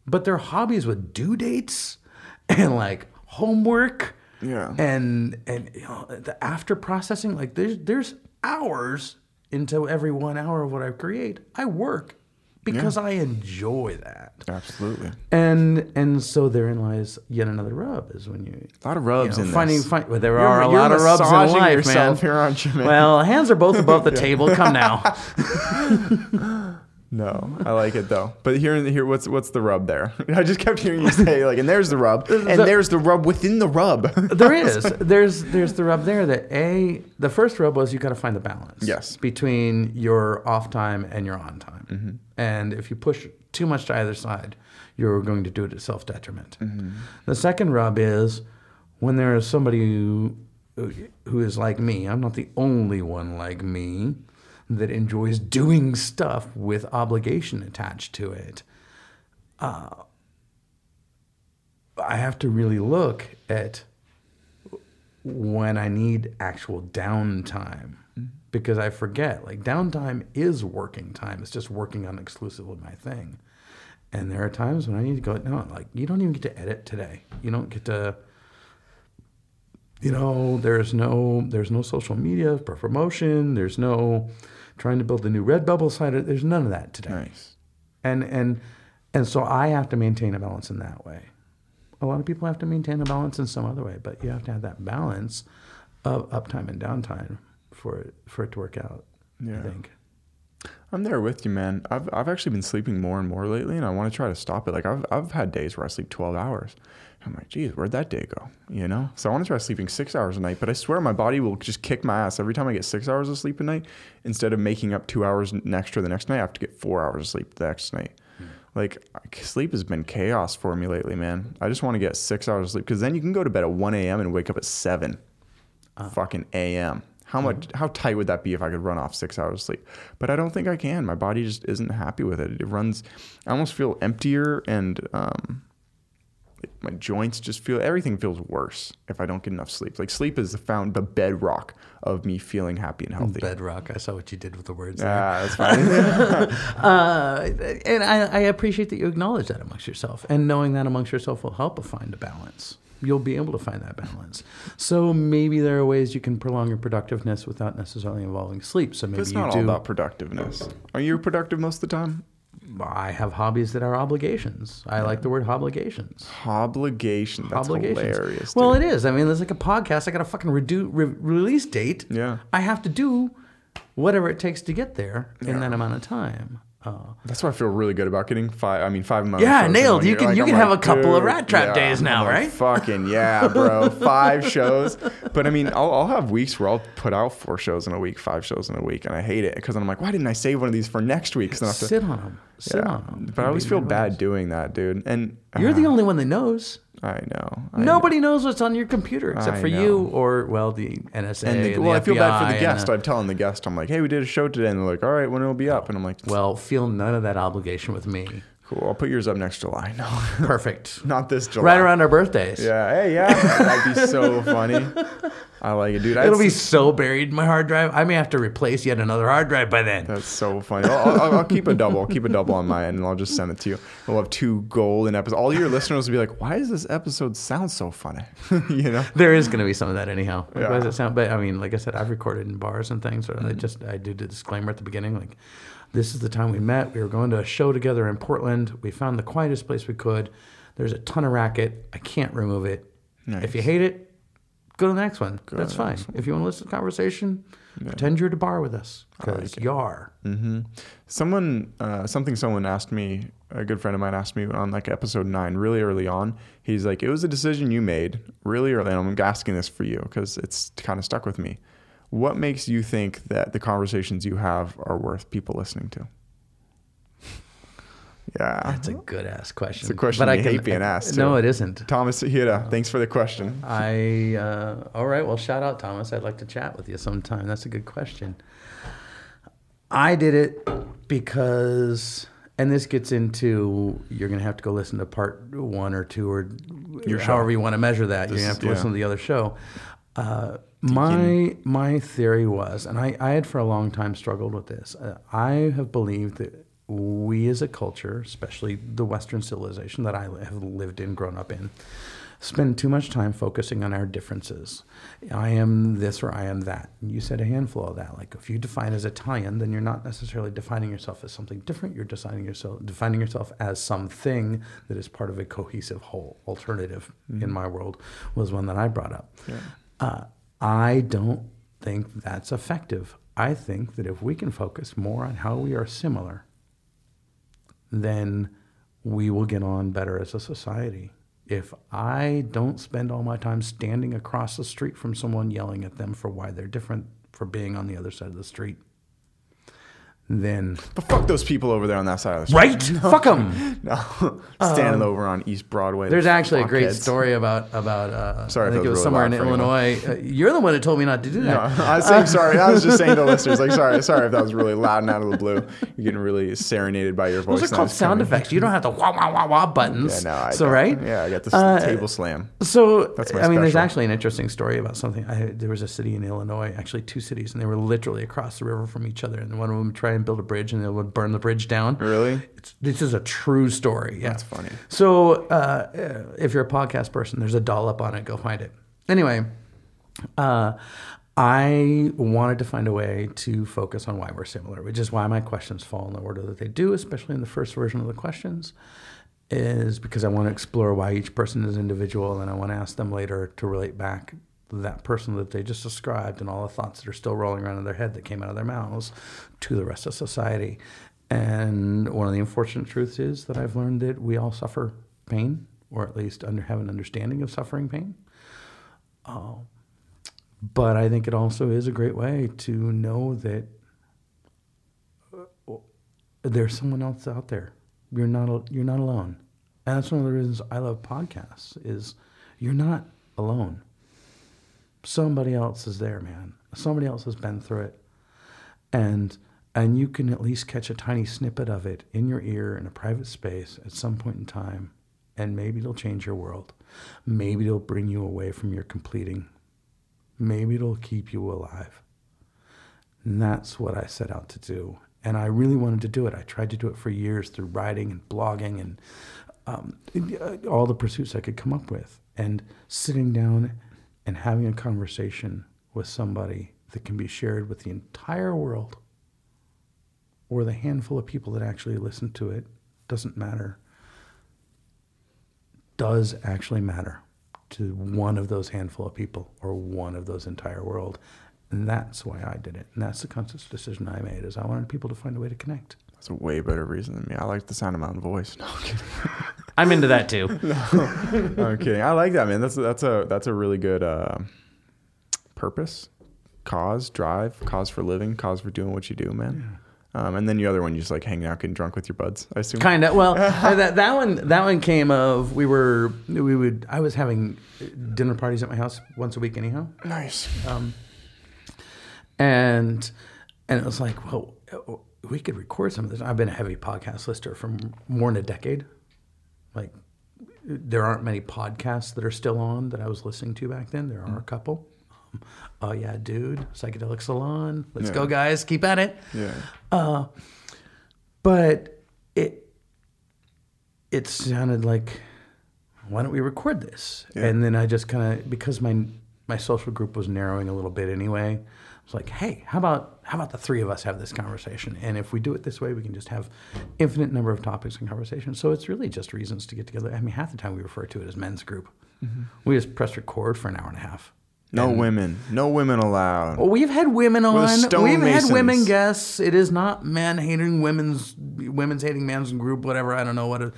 but they're hobbies with due dates and like homework. Yeah. And and you know the after processing, like there's there's hours into every one hour of what I create. I work because I enjoy that. Absolutely. And and so therein lies yet another rub is when you A lot of rubs you know, in finding this. find, well, there You're- are a lot of rubs in life, man. here, you, man? Well, hands are both above the table. Come now. No, I like it though. But here, here, what's what's the rub there? I just kept hearing you say like, and there's the rub, and The- there's the rub within the rub. there is there's there's the rub there that a the first rub was you got to find the balance Yes. between your off time and your on time mm-hmm. and if you push too much to either side you're going to do it at self detriment mm-hmm. the second rub is when there is somebody who who is like me i'm not the only one like me that enjoys doing stuff with obligation attached to it uh, I have to really look at when I need actual downtime because I forget like downtime is working time. It's just working on exclusively my thing. And there are times when I need to go, no, like you don't even get to edit today. You don't get to, you know, there's no, there's no social media for promotion. There's no trying to build the new Redbubble site. There's none of that today nice. and and and so I have to maintain a balance in that way. A lot of people have to maintain a balance in some other way, but you have to have that balance of uptime and downtime for it for it to work out. Yeah. I think. I'm there with you, man. I've I've actually been sleeping more and more lately, and I want to try to stop it. Like I've I've had days where I sleep 12 hours. I'm like, geez, where'd that day go? You know. So I want to try sleeping six hours a night, but I swear my body will just kick my ass every time I get six hours of sleep a night. Instead of making up two hours extra the next night, I have to get four hours of sleep the next night, like sleep has been chaos for me lately, man. I just want to get six hours of sleep because then you can go to bed at 1 a.m. and wake up at 7 Uh. fucking a.m. How much? How tight would that be if I could run off six hours of sleep? But I don't think I can. My body just isn't happy with it. It runs. I almost feel emptier, and um, my joints just feel. Everything feels worse if I don't get enough sleep. Like sleep is the found the bedrock of me feeling happy and healthy. Bedrock. I saw what you did with the words there. Ah, that's fine. Uh, and I, I appreciate that you acknowledge that amongst yourself, and knowing that amongst yourself will help find a balance. You'll be able to find that balance. So maybe there are ways you can prolong your productiveness without necessarily involving sleep. So maybe it's you not do. all about productiveness. Are you productive most of the time? I have hobbies that are obligations. I like the word obligations. Obligation. That's obligations. hilarious. Well, it is. I mean, there's like a podcast. I got a fucking redu- re- release date. Yeah. I have to do whatever it takes to get there in that amount of time. Uh, That's why I feel really good about getting five. I mean, five months. Yeah, nailed. You can- you can have a couple of Rat Trap days now, right? Fucking yeah, bro. five shows. But I mean, I'll, I'll have weeks where I'll put out four shows in a week, five shows in a week, and I hate it because I'm like, why didn't I save one of these for next week? 'Cause then I have to, sit on them. Sit yeah. on. But I always feel bad doing that, dude. And You're uh, the only one that knows. I know. I Nobody knows what's on your computer except I for know. you or well the NSA. And the, and well, I the feel bad for the guest. I'm telling the guest, I'm like, hey, we did a show today, and they're like, all right, when it'll be up, and I'm like, well, feel none of that obligation with me. Cool. I'll put yours up next July. No, Perfect. not this July. right around our birthdays. Yeah. Hey, yeah. That'd be so funny. I like it, dude. It'll be That's- so buried in my hard drive. I may have to replace yet another hard drive by then. That's so funny. I'll, I'll, I'll keep a double. I'll keep a double on my end, and I'll just send it to you. We'll have two golden episodes. All your listeners will be like, "Why does this episode sound so funny?" you know. There is going to be some of that anyhow. Like, Yeah. Why does it sound? But I mean, like I said, I've recorded in bars and things. So Mm-hmm. I just I do the disclaimer at the beginning, like this is the time we met. We were going to a show together in Portland. We found the quietest place we could. There's a ton of racket. I can't remove it. If you hate it, go to the next one. That's fine. If you want to listen to the conversation, pretend you're at a bar with us because you are. Someone, uh, something someone asked me, a good friend of mine asked me on like episode nine, really early on. He's like, "It was a decision you made really early." And I'm asking this for you because it's kind of stuck with me. What makes you think that the conversations you have are worth people listening to? Yeah, That's a good ass question. It's a question you hate being asked, No, it isn't. Thomas Hida, thanks for the question. I uh, all right. Well, shout out Thomas. I'd like to chat with you sometime. That's a good question. I did it because, and this gets into you're gonna have to go listen to part one or two or Your show. however you want to measure that. You're gonna have to listen to the other show. Uh, my my theory was, and I, I had for a long time struggled with this. Uh, I have believed that we as a culture, especially the Western civilization that I have lived in, grown up in, spend too much time focusing on our differences. I am this or I am that. And you said a handful of that. Like if you define as Italian, then you're not necessarily defining yourself as something different. You're defining yourself defining yourself as something that is part of a cohesive whole. Alternative in my world was one that I brought up. Uh, I don't think that's effective. I think that if we can focus more on how we are similar, then we will get on better as a society. If I don't spend all my time standing across the street from someone yelling at them for why they're different for being on the other side of the street, then But fuck those people over there on that side of the street. right, fuck them. No, standing over on East Broadway. There's actually a great Fuckheads. story about about. Uh, Sorry I think it was really somewhere in. Illinois. Uh, you're the one that told me not to do No, that. I was saying sorry. I was just saying to listeners, like, sorry, sorry if that was really loud and out of the blue. You're getting really serenaded by your voice. Those are called sound coming- effects. You don't have the wah wah wah wah buttons. Yeah, no, I so right. Yeah, I got this Uh, table slam. So That's my I mean, there's actually an interesting story about something. I, there was a city in Illinois, actually two cities, and they were literally across the river from each other. And one of them try and build a bridge, and they would burn the bridge down. Really? It's, this is a true story. Yeah. That's funny. So uh, if you're a podcast person, there's a dollop on it. Go find it. Anyway, uh, I wanted to find a way to focus on why we're similar, which is why my questions fall in the order that they do, especially in the first version of the questions, is because I want to explore why each person is individual, and I want to ask them later to relate back that person that they just described and all the thoughts that are still rolling around in their head that came out of their mouths to the rest of society. And one of the unfortunate truths is that I've learned that we all suffer pain, or at least under, have an understanding of suffering pain. Uh, but I think it also is a great way to know that uh, there's someone else out there you're not you're not alone, and that's one of the reasons I love podcasts. Is you're not alone. Somebody else is there, man. Somebody else has been through it, and and you can at least catch a tiny snippet of it in your ear in a private space at some point in time, and maybe it'll change your world. Maybe it'll bring you away from your completing. Maybe it'll keep you alive. And that's what I set out to do. And I really wanted to do it. I tried to do it for years through writing and blogging and um, all the pursuits I could come up with. And sitting down and having a conversation with somebody that can be shared with the entire world or the handful of people that actually listen to it doesn't matter does actually matter to one of those handful of people or one of those entire world. And that's why I did it. And that's the conscious decision I made is I wanted people to find a way to connect. That's a way better reason than me. I like the sound of my own voice. No, I'm into that too. no, I'm kidding. I like that, man. That's that's a that's a really good uh, purpose, cause, drive, cause for living, cause for doing what you do, man. Yeah. Um, and then the other one, you just like hanging out, getting drunk with your buds. I assume. Kind of. Well, uh, that that one that one came of we were we would I was having dinner parties at my house once a week anyhow. Nice. Um, and and it was like, well, we could record some of this. I've been a heavy podcast listener for more than a decade. Like, there aren't many podcasts that are still on that I was listening to back then. There are mm. a couple. Oh yeah, dude, psychedelic salon. Let's yeah. go, guys. Keep at it. Yeah. Uh, but it it sounded like, why don't we record this? Yeah. And then I just kind of because my my social group was narrowing a little bit anyway. I was like, hey, how about how about the three of us have this conversation? And if we do it this way, we can just have infinite number of topics and conversations. So it's really just reasons to get together. I mean, half the time we refer to it as men's group. Mm-hmm. We just press record for an hour and a half. No and, women. No women allowed. Well, we've had women on. We've Masons. had women guests. It is not men hating women's women's hating men's group. Whatever. I don't know what. It,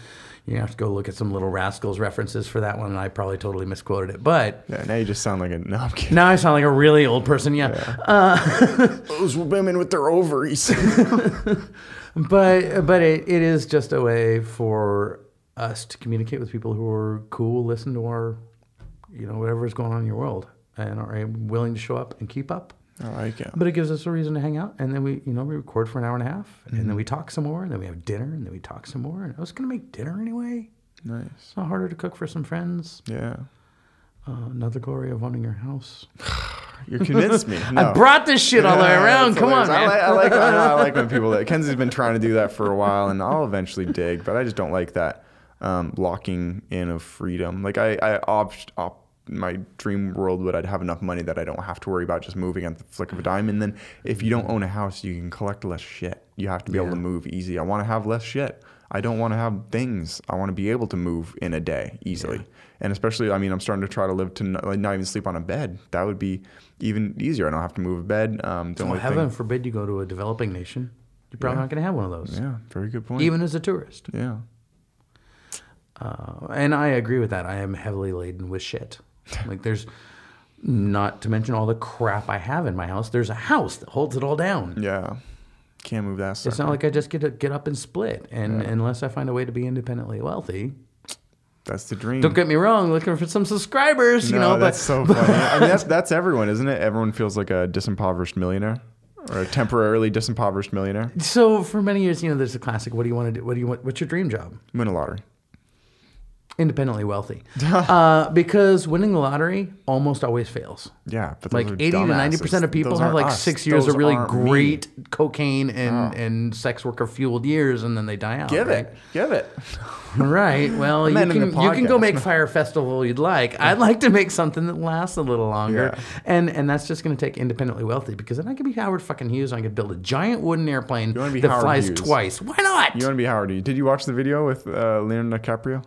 you have to go look at some little rascals references for that one, and I probably totally misquoted it. But yeah, now you just sound like a no. Now I sound like a really old person. Yeah, yeah. Uh, those women with their ovaries. but but it, it is just a way for us to communicate with people who are cool, listen to our, you know, whatever is going on in your world and are willing to show up and keep up. I like it. But it gives us a reason to hang out, and then we, you know, we record for an hour and a half, mm-hmm. and then mm-hmm. we talk some more, and then we have dinner, and then we talk some more. And I was gonna make dinner anyway. Nice. It's not harder to cook for some friends. Yeah. Uh, another glory of owning your house. you convinced me. No. I brought this shit all the way around. Come on, man. I like, I like, I, I like when people that Kenzie's been trying to do that for a while, and I'll eventually dig, but I just don't like that um, locking in of freedom. Like I, I opt, opt my dream world would I'd have enough money that I don't have to worry about just moving at the flick of a dime. And then if you don't own a house, you can collect less shit. You have to be yeah. able to move easy. I want to have less shit. I don't want to have things. I want to be able to move in a day easily. Yeah. And especially, I mean, I'm starting to try to live to not, like, not even sleep on a bed. That would be even easier. I don't have to move a bed. Um, so heaven thing, forbid you go to a developing nation. You're probably yeah. not going to have one of those. Yeah, very good point. Even as a tourist. Yeah. Uh, and I agree with that. I am heavily laden with shit. Like there's not to mention all the crap I have in my house. There's a house that holds it all down. Yeah. Can't move that stuff. It's not like I just get to get up and split. And yeah. unless I find a way to be independently wealthy, that's the dream. Don't get me wrong, looking for some subscribers, you know. That's but, so funny. I mean, that's that's everyone, isn't it? Everyone feels like a disimpoverished millionaire or a temporarily disimpoverished millionaire. So for many years, you know, there's a classic. What do you want to do? What do you want? What's your dream job? Win a lottery independently wealthy uh, because winning the lottery almost always fails. Yeah, but like eighty to ninety percent of people have like us. six years those of really great me. cocaine and oh. and sex worker fueled years, and then they die out. Give right? it, give it. right. Well, you can you can go make Fyre Festival you'd like. I'd like to make something that lasts a little longer, yeah. and and that's just going to take independently wealthy because then I could be Howard fucking Hughes. and I could build a giant wooden airplane that Howard flies Hughes. twice. Why not? You want to be Howard Hughes? Did you watch the video with uh, Leonardo DiCaprio?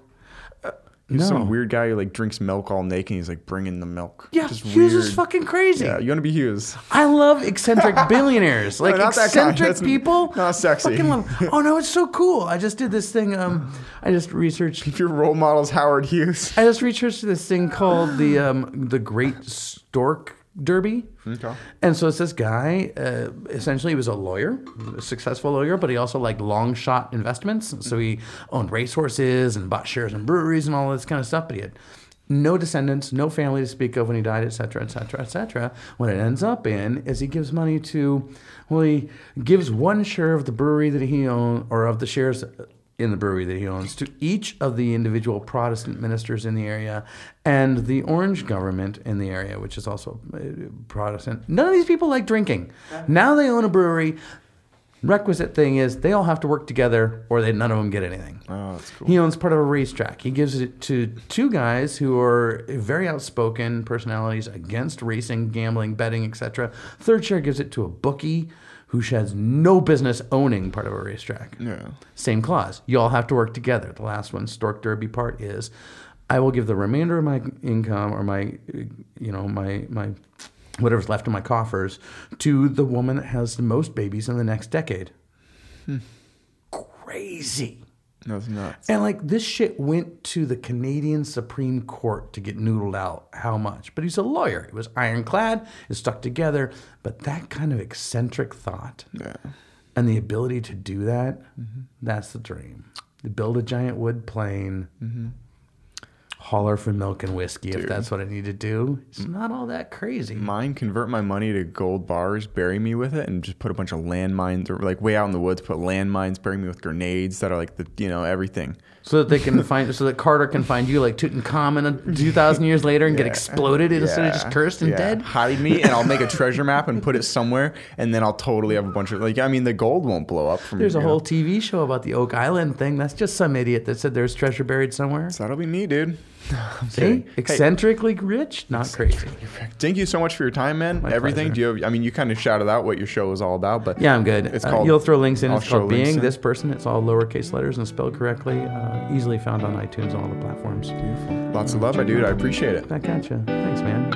He's no. some weird guy who like drinks milk all naked. And he's like bringing the milk. Yeah, just Hughes weird. is fucking crazy. Yeah, you want to be Hughes. I love eccentric billionaires, like no, eccentric people. Not sexy. Fucking love. oh no, it's so cool. I just did this thing. Um, I just researched. If your role model's Howard Hughes, I just researched this thing called the um the Great Stork Derby Okay. And so it's this guy. Uh, essentially, he was a lawyer, a successful lawyer, but he also liked long shot investments. So he owned racehorses and bought shares in breweries and all this kind of stuff. But he had no descendants, no family to speak of when he died, et cetera, et cetera, et cetera. What it ends up in is he gives money to, well, he gives one share of the brewery that he owned, or of the shares in the brewery that he owns, to each of the individual Protestant ministers in the area and the Orange government in the area, which is also uh, Protestant. None of these people like drinking. Now they own a brewery. Requisite thing is they all have to work together, or they none of them get anything. Oh, that's cool. He owns part of a racetrack. He gives it to two guys who are very outspoken personalities against racing, gambling, betting, etc. Third share gives it to a bookie who has no business owning part of a racetrack. Yeah. Same clause. You all have to work together. The last one, Stork Derby part, is I will give the remainder of my income or my, you know, my my whatever's left in my coffers to the woman that has the most babies in the next decade. Hmm. Crazy. That's nuts. And like this shit went to the Canadian Supreme Court to get noodled out how much. But he's a lawyer. He was ironclad, is stuck together. But that kind of eccentric thought Yeah. and the ability to do that, mm-hmm. that's the dream. To build a giant wood plane, mm-hmm. Holler for milk and whiskey if that's what I need to do. It's not all that crazy. Mine convert my money to gold bars, bury me with it, and just put a bunch of landmines or like way out in the woods, put landmines, bury me with grenades that are like the you know everything. So that they can find, so that Carter can find you like Tutankhamun two thousand years later and get Yeah. exploded instead of just cursed and Yeah. dead. Hide me, and I'll make a treasure map and put it somewhere, and then I'll totally have a bunch of like. I mean, the gold won't blow up from. There's a you know. whole TV show about the Oak Island thing. That's just some idiot that said there's treasure buried somewhere. So that'll be me, dude. I'm See, kidding. Hey, eccentrically rich, not crazy. thank you so much for your time, man. My Everything. pleasure. Do you have? I mean, you kind of shouted out what your show is all about, but Yeah, I'm good. It's Uh, called- You'll throw links in. I'll It's called Being in. This Person. It's all lowercase letters and spelled correctly. Uh, easily found on iTunes and all the platforms. beautiful. Lots of love, my dude. I appreciate it. Back at you. Thanks, man.